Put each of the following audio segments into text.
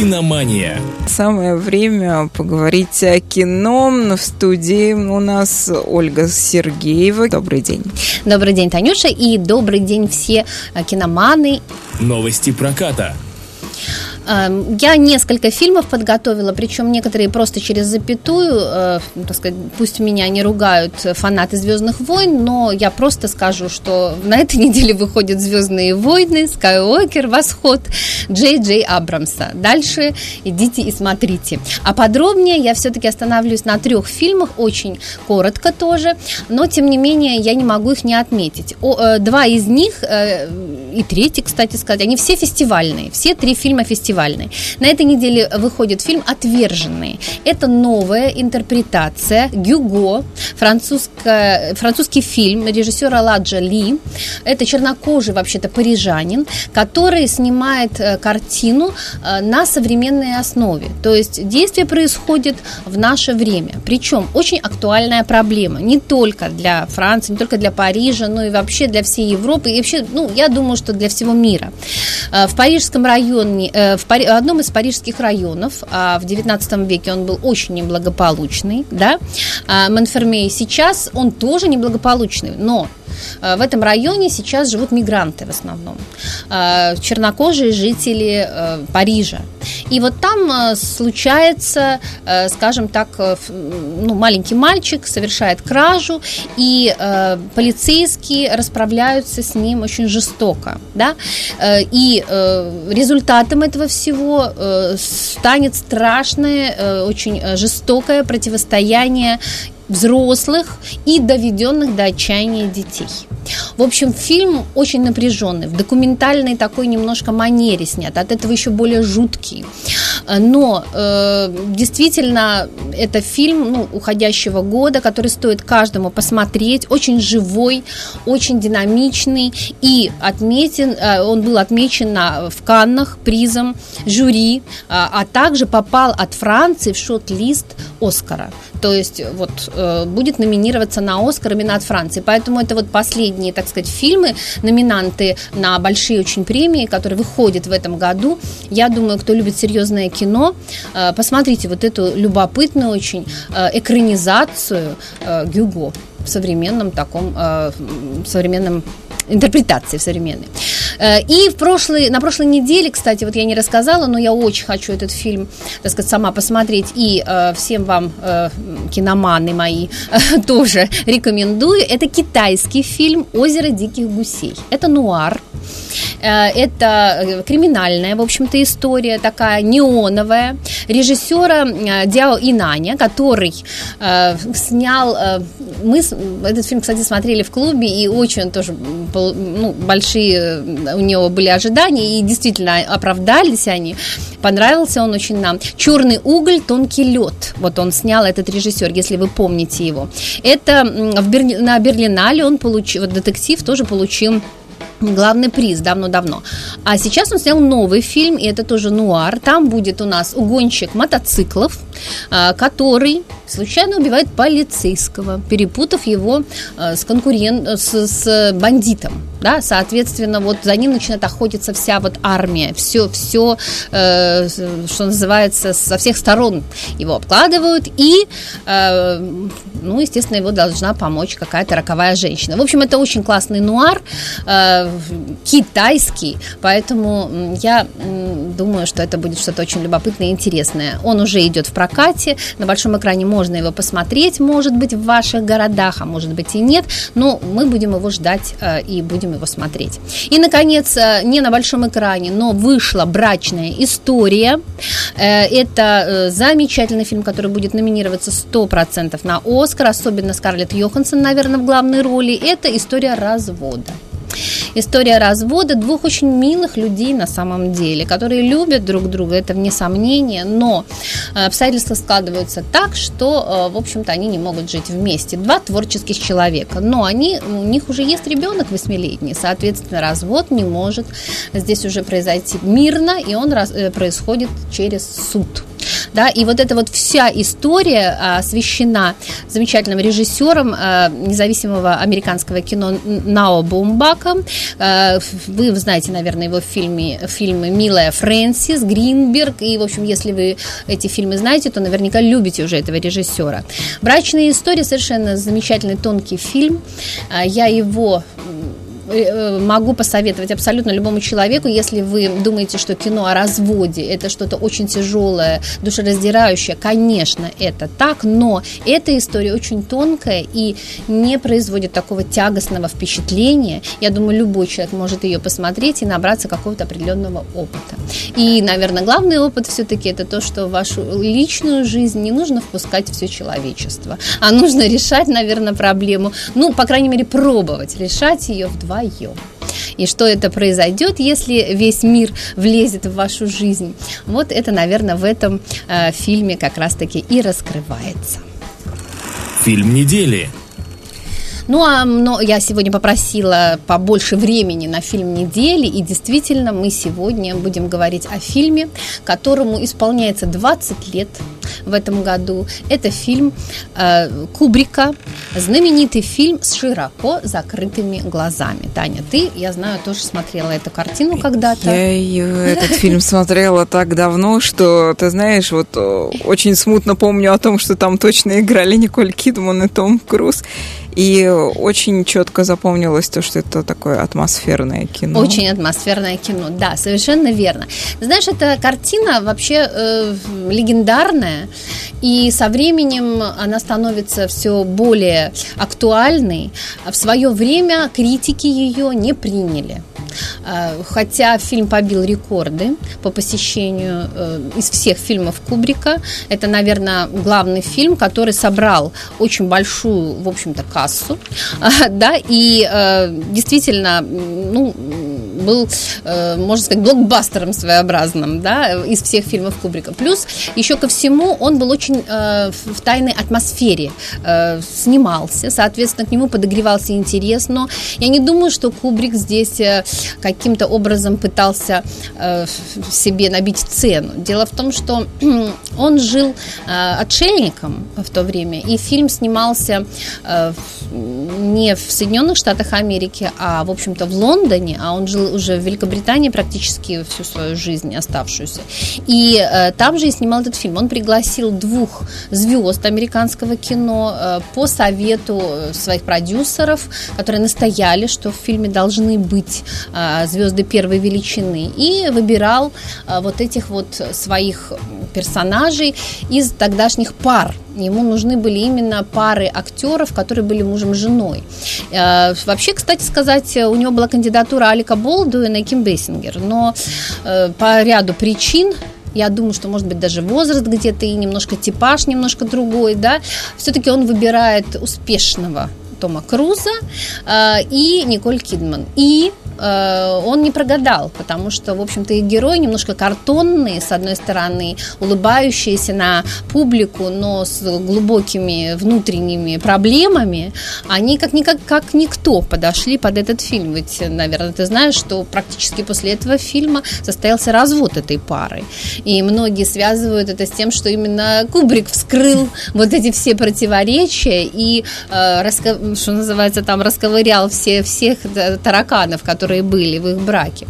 Киномания. Самое время поговорить о кино. В студии у нас Ольга Сергеева. Добрый день. Добрый день, Танюша, и добрый день все э, киноманы. Новости проката. Эм, я несколько фильмов подготовила, причем некоторые просто через запятую, э, так сказать, пусть меня не ругают фанаты Звездных войн, но я просто скажу, что на этой неделе выходят Звездные войны, Скайуокер, Восход, Джей Джей Абрамса. Дальше идите и смотрите. А подробнее я все-таки останавливаюсь на трех фильмах, очень коротко тоже, но тем не менее я не могу их не отметить. О, э, два из них, э, и третий, кстати сказать, они все фестивальные, все три фильма фестивальные фестивальной. На этой неделе выходит фильм «Отверженные». Это новая интерпретация Гюго, французский фильм режиссера Ладжа Ли. Это чернокожий, вообще-то, парижанин, который снимает э, картину э, на современной основе. То есть действие происходит в наше время. Причем очень актуальная проблема. Не только для Франции, не только для Парижа, но и вообще для всей Европы. И вообще, ну, я думаю, что для всего мира. Э, в парижском районе, в Пари... одном из парижских районов, а в 19 веке он был очень неблагополучный, да, а сейчас он тоже неблагополучный, но в этом районе сейчас живут мигранты в основном, э, чернокожие жители э, Парижа. И вот там случается, скажем так, ну, маленький мальчик совершает кражу, и полицейские расправляются с ним очень жестоко. Да? И результатом этого всего станет страшное, очень жестокое противостояние взрослых и доведенных до отчаяния детей. В общем, фильм очень напряженный, в документальной такой немножко манере снят, от этого еще более жуткий. Но э, действительно, это фильм ну, уходящего года, который стоит каждому посмотреть, очень живой, очень динамичный и отметен, э, он был отмечен на, в Каннах призом жюри, э, а также попал от Франции в шот-лист Оскара. То есть вот э, будет номинироваться на Оскар именно от Франции. Поэтому это вот последние, так сказать, фильмы, номинанты на большие очень премии, которые выходят в этом году. Я думаю, кто любит серьезное кино, э, посмотрите вот эту любопытную очень э, экранизацию э, Гюго в современном таком, э, современном интерпретации современной. Э, и в прошлый, на прошлой неделе, кстати, вот я не рассказала, но я очень хочу этот фильм, так сказать, сама посмотреть. И э, всем вам, э, киноманы мои, э, тоже рекомендую. Это китайский фильм «Озеро диких гусей». Это нуар. Э, это э, криминальная, в общем-то, история такая неоновая режиссера Дяо Инаня, который э, снял... Э, мы этот фильм, кстати, смотрели в клубе, и очень тоже ну, большие у него были ожидания, и действительно оправдались они. Понравился он очень нам. «Черный уголь, тонкий лед». Вот он снял этот режиссер, если вы помните его. Это в Берли... на Берлинале он получил, вот детектив тоже получил главный приз давно-давно. А сейчас он снял новый фильм, и это тоже нуар. Там будет у нас угонщик мотоциклов, а, который случайно убивает полицейского, перепутав его а, с конкурент, с, с бандитом. Да, соответственно, вот за ним начинает охотиться вся вот армия, все, все, э, что называется, со всех сторон его обкладывают, и, э, ну, естественно, его должна помочь какая-то роковая женщина. В общем, это очень классный нуар, э, китайский, поэтому я думаю, что это будет что-то очень любопытное и интересное. Он уже идет в прокате, на большом экране можно его посмотреть, может быть, в ваших городах, а может быть и нет, но мы будем его ждать э, и будем его смотреть. И, наконец, э, не на большом экране, но вышла «Брачная история». Э, это замечательный фильм, который будет номинироваться 100% на «Оскар», особенно Скарлетт Йоханссон, наверное, в главной роли. Это история развода. История развода двух очень милых людей на самом деле, которые любят друг друга, это вне сомнения, но э, обстоятельства складываются так, что, э, в общем-то, они не могут жить вместе. Два творческих человека, но они, у них уже есть ребенок восьмилетний, соответственно, развод не может здесь уже произойти мирно, и он э, происходит через суд. Да, и вот эта вот вся история а, освещена замечательным режиссером а, независимого американского кино Нао Бумбака. А, вы знаете, наверное, его фильмы, фильмы «Милая Фрэнсис», «Гринберг», и, в общем, если вы эти фильмы знаете, то наверняка любите уже этого режиссера. «Брачная история» совершенно замечательный тонкий фильм. Я его могу посоветовать абсолютно любому человеку, если вы думаете, что кино о разводе это что-то очень тяжелое, душераздирающее, конечно, это так, но эта история очень тонкая и не производит такого тягостного впечатления. Я думаю, любой человек может ее посмотреть и набраться какого-то определенного опыта. И, наверное, главный опыт все-таки это то, что в вашу личную жизнь не нужно впускать все человечество, а нужно решать, наверное, проблему, ну, по крайней мере, пробовать решать ее вдвоем вдвоем. И что это произойдет, если весь мир влезет в вашу жизнь? Вот это, наверное, в этом э, фильме как раз-таки и раскрывается. Фильм недели. Ну, а но я сегодня попросила побольше времени на фильм недели, и действительно мы сегодня будем говорить о фильме, которому исполняется 20 лет в этом году. Это фильм э, Кубрика, знаменитый фильм с широко закрытыми глазами. Таня, ты, я знаю, тоже смотрела эту картину когда-то. Я ее, этот фильм смотрела так давно, что, ты знаешь, вот э, очень смутно помню о том, что там точно играли Николь Кидман и Том Круз. И очень четко запомнилось то, что это такое атмосферное кино. Очень атмосферное кино, да, совершенно верно. Знаешь, эта картина вообще э, легендарная, и со временем она становится все более актуальной. В свое время критики ее не приняли. Э, хотя фильм побил рекорды по посещению э, из всех фильмов Кубрика. Это, наверное, главный фильм, который собрал очень большую, в общем-то, кассу. Да, и э, действительно, ну, был, можно сказать, блокбастером своеобразным, да, из всех фильмов Кубрика. Плюс, еще ко всему, он был очень в тайной атмосфере снимался, соответственно, к нему подогревался интерес, но я не думаю, что Кубрик здесь каким-то образом пытался э, себе набить цену. Дело в том, что он жил э, отшельником в то время, и фильм снимался э, не в Соединенных Штатах Америки, а, в общем-то, в Лондоне, а он жил уже в Великобритании практически всю свою жизнь оставшуюся. И э, там же и снимал этот фильм. Он пригласил двух звезд американского кино э, по совету своих продюсеров, которые настояли, что в фильме должны быть э, звезды первой величины, и выбирал э, вот этих вот своих персонажей из тогдашних пар Ему нужны были именно пары актеров, которые были мужем и женой. Э, вообще, кстати сказать, у него была кандидатура Алека Болдуина и Ким Бейсингер, но э, по ряду причин я думаю, что, может быть, даже возраст где-то и немножко типаж немножко другой, да, все-таки он выбирает успешного Тома Круза э, и Николь Кидман. И Э, он не прогадал, потому что, в общем-то, и герои немножко картонные, с одной стороны, улыбающиеся на публику, но с глубокими внутренними проблемами, они как, никак, как никто подошли под этот фильм. Ведь, наверное, ты знаешь, что практически после этого фильма состоялся развод этой пары. И многие связывают это с тем, что именно Кубрик вскрыл вот эти все противоречия и, э, что называется, там расковырял все, всех тараканов, которые которые были в их браке.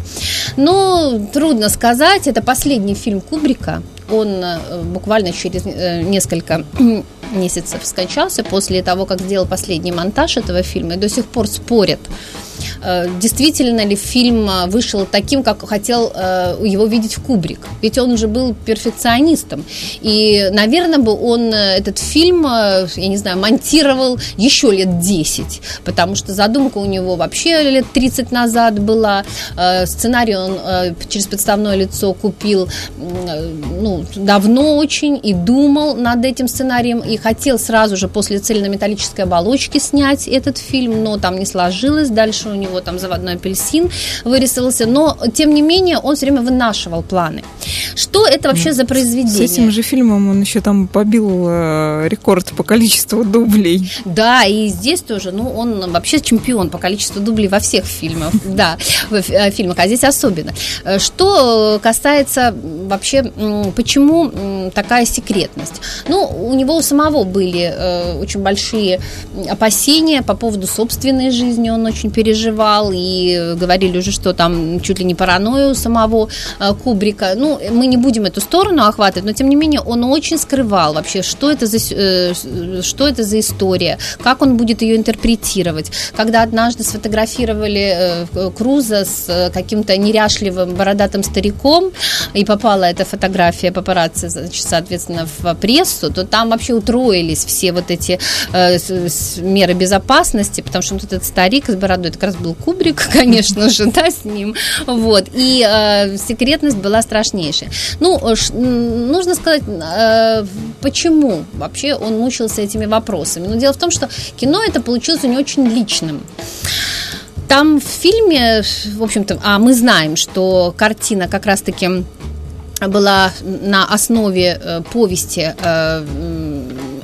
Но трудно сказать, это последний фильм Кубрика. Он э, буквально через э, несколько месяцев скончался после того, как сделал последний монтаж этого фильма, и до сих пор спорят действительно ли фильм э, вышел таким, как хотел э, его видеть Кубрик. Ведь он уже был перфекционистом. И, наверное, бы он этот фильм, я не знаю, монтировал еще лет 10, потому что задумка у него вообще лет 30 назад была. Сценарий он через подставное лицо купил ну, давно очень и думал над этим сценарием и хотел сразу же после цельнометаллической оболочки снять этот фильм, но там не сложилось. Дальше у него там заводной апельсин вырисовался, но тем не менее он все время вынашивал планы. Что это вообще за произведение? С этим же фильмом он еще там побил э, рекорд по количеству дублей. Да, и здесь тоже, ну, он вообще чемпион по количеству дублей во всех фильмах, да, в э, фильмах, а здесь особенно. Э, что касается вообще, почему такая секретность? Ну, у него у самого были очень большие опасения по поводу собственной жизни, он очень переживал, и говорили уже, что там чуть ли не паранойю самого э, Кубрика. Ну, мы не будем эту сторону охватывать, но тем не менее он очень скрывал вообще, что это за, э, что это за история, как он будет ее интерпретировать. Когда однажды сфотографировали Круза с каким-то неряшливым бородатым стариком, и попала эта фотография папарацци, значит, соответственно, в прессу, то там вообще утроились все вот эти э, меры безопасности, потому что вот этот старик с бородой, это как раз был Кубрик, конечно же, да, с ним, вот, и э, секретность была страшнейшая. Ну, нужно сказать, э, почему вообще он мучился этими вопросами. Но дело в том, что кино это получилось у него очень личным. Там в фильме, в общем-то, а мы знаем, что картина как раз-таки была на основе э, повести э,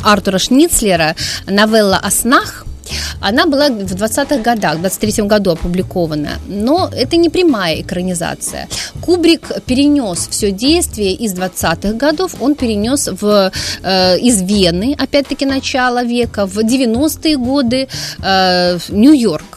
Артура Шницлера «Новелла о снах», она была в 20-х годах, в 23-м году опубликована, но это не прямая экранизация. Кубрик перенес все действие из 20-х годов, он перенес в, э, из Вены, опять-таки, начала века, в 90-е годы э, Нью-Йорк.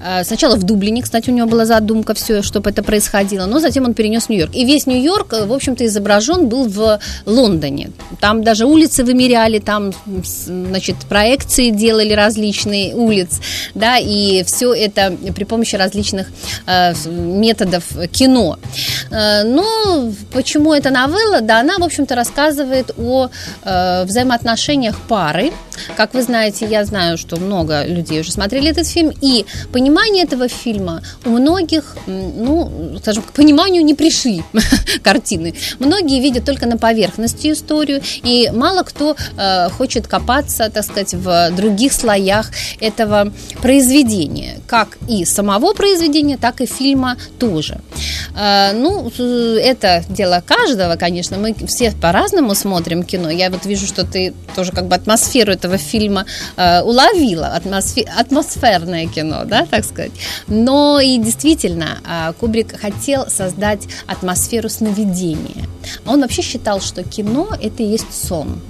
Э, сначала в Дублине, кстати, у него была задумка все, чтобы это происходило, но затем он перенес в Нью-Йорк. И весь Нью-Йорк, э, в общем-то, изображен был в Лондоне. Там даже улицы вымеряли, там, значит, проекции делали различные улиц, да, и все это при помощи различных э, методов кино. Но почему эта новелла? Да, она, в общем-то, рассказывает о взаимоотношениях пары. Как вы знаете, я знаю, что много людей уже смотрели этот фильм, и понимание этого фильма у многих, ну, скажем, к пониманию не пришли картины. Многие видят только на поверхности историю, и мало кто э, хочет копаться, так сказать, в других слоях этого произведения, как и самого произведения, так и фильма тоже. Э, ну, это дело каждого, конечно, мы все по-разному смотрим кино. Я вот вижу, что ты тоже как бы атмосферу этого фильма э, уловила, атмосфер, атмосферное кино, да, так сказать. Но и действительно, а, Кубрик хотел создать атмосферу сновидения. Он вообще считал, что кино – это и есть сон.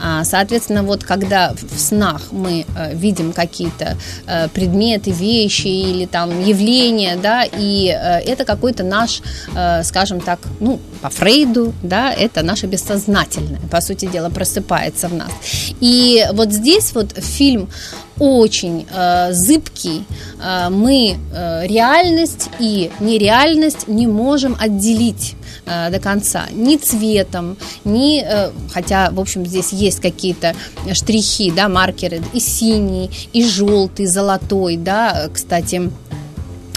А, соответственно, вот когда в снах мы э, видим какие-то э, предметы, вещи или там явления, да, и э, это какой-то наш, скажем так, ну, по Фрейду, да, это наше бессознательное, по сути дела, просыпается в нас. И вот здесь вот фильм очень э, зыбкий. Э, мы э, реальность и нереальность не можем отделить э, до конца ни цветом, ни, э, хотя, в общем, здесь есть какие-то штрихи, да, маркеры, и синий, и желтый, золотой, да, кстати,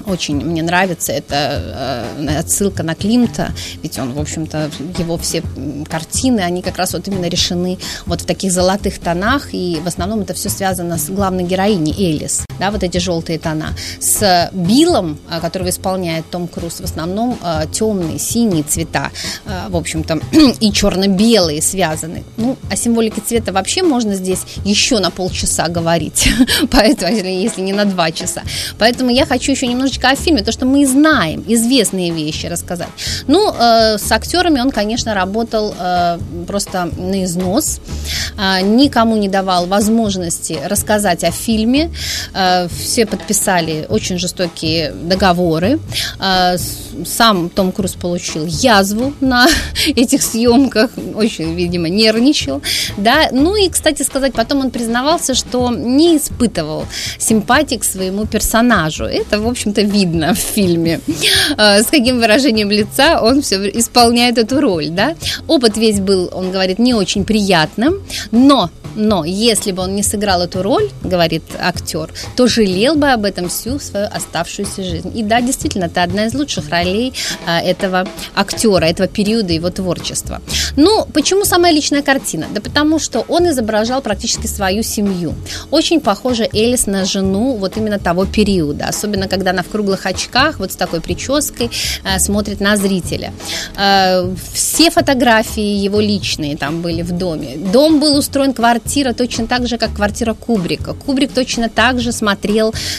очень мне нравится это э, отсылка на Климта, ведь он, в общем-то, его все картины, они как раз вот именно решены вот в таких золотых тонах, и в основном это все связано с главной героиней Элис, да, вот эти желтые тона. С Биллом, э, которого исполняет Том Круз, в основном э, темные, синие цвета, в общем-то, и черно-белые связаны. Ну, о символике цвета вообще можно здесь еще на полчаса говорить, поэтому, если не на два часа. Поэтому я хочу еще немножечко о фильме, то, что мы знаем, известные вещи рассказать. Ну, э, с актерами он, конечно, работал э, просто на износ, э, никому не давал возможности рассказать о фильме, э, все подписали очень жестокие договоры, э, сам Том Круз получил язву на этих съемках, очень, видимо, нервничал, да, ну и, кстати сказать, потом он признавался, что не испытывал симпатии к своему персонажу, это, в общем-то, видно в фильме, э, с каким выражением лица он все исполняет эту роль, да. Опыт весь был, он говорит, не очень приятным, но но если бы он не сыграл эту роль, говорит актер, то жалел бы об этом всю свою оставшуюся жизнь. И да, действительно, это одна из лучших ролей а, этого актера, этого периода его творчества. Ну, почему самая личная картина? Да потому что он изображал практически свою семью. Очень похожа Элис на жену вот именно того периода, особенно когда она в круглых очках, вот с такой прической, э, смотрит на зрителя. Э, все фотографии его личные там были в доме. Дом был устроен, квартира точно так же, как квартира Кубрика. Кубрик точно так же смотрел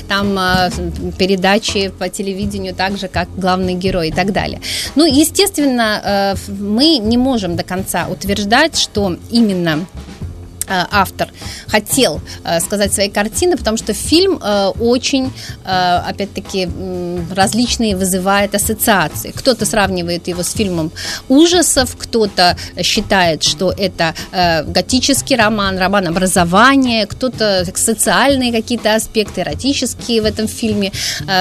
там э, передачи по телевидению так же, как главный герой и так далее. Ну, естественно, э, мы не можем до конца утверждать, что именно автор хотел э, сказать своей картины, потому что фильм э, очень, опять-таки, различные вызывает ассоциации. Кто-то сравнивает его с фильмом ужасов, кто-то считает, что это готический роман, роман образования, кто-то социальные какие-то аспекты, эротические в этом фильме,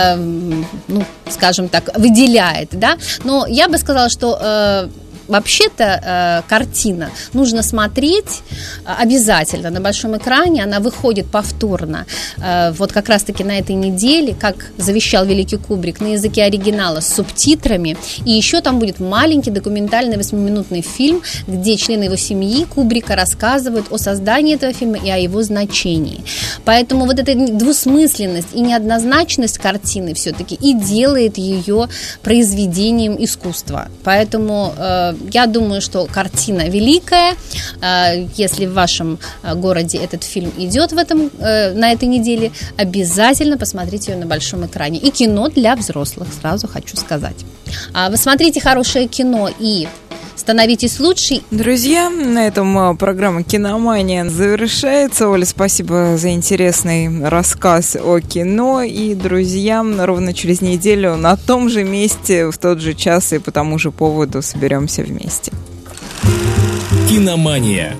ну, скажем так, выделяет, да. Но я бы сказала, что вообще-то э, картина нужно смотреть э, обязательно на большом экране, она выходит повторно, э, вот как раз-таки на этой неделе, как завещал Великий Кубрик, на языке оригинала с субтитрами, и еще там будет маленький документальный восьмиминутный фильм, где члены его семьи Кубрика рассказывают о создании этого фильма и о его значении. Поэтому вот эта двусмысленность и неоднозначность картины все-таки и делает ее произведением искусства. Поэтому э, я думаю, что картина великая. Э, если в вашем э, городе этот фильм идет в этом, э, на этой неделе, обязательно посмотрите ее на большом экране. И кино для взрослых, сразу хочу сказать. А вы смотрите хорошее кино и становитесь лучше. Друзья, на этом программа «Киномания» завершается. Оля, спасибо за интересный рассказ о кино. И, друзья, ровно через неделю на том же месте, в тот же час и по тому же поводу соберемся вместе. «Киномания»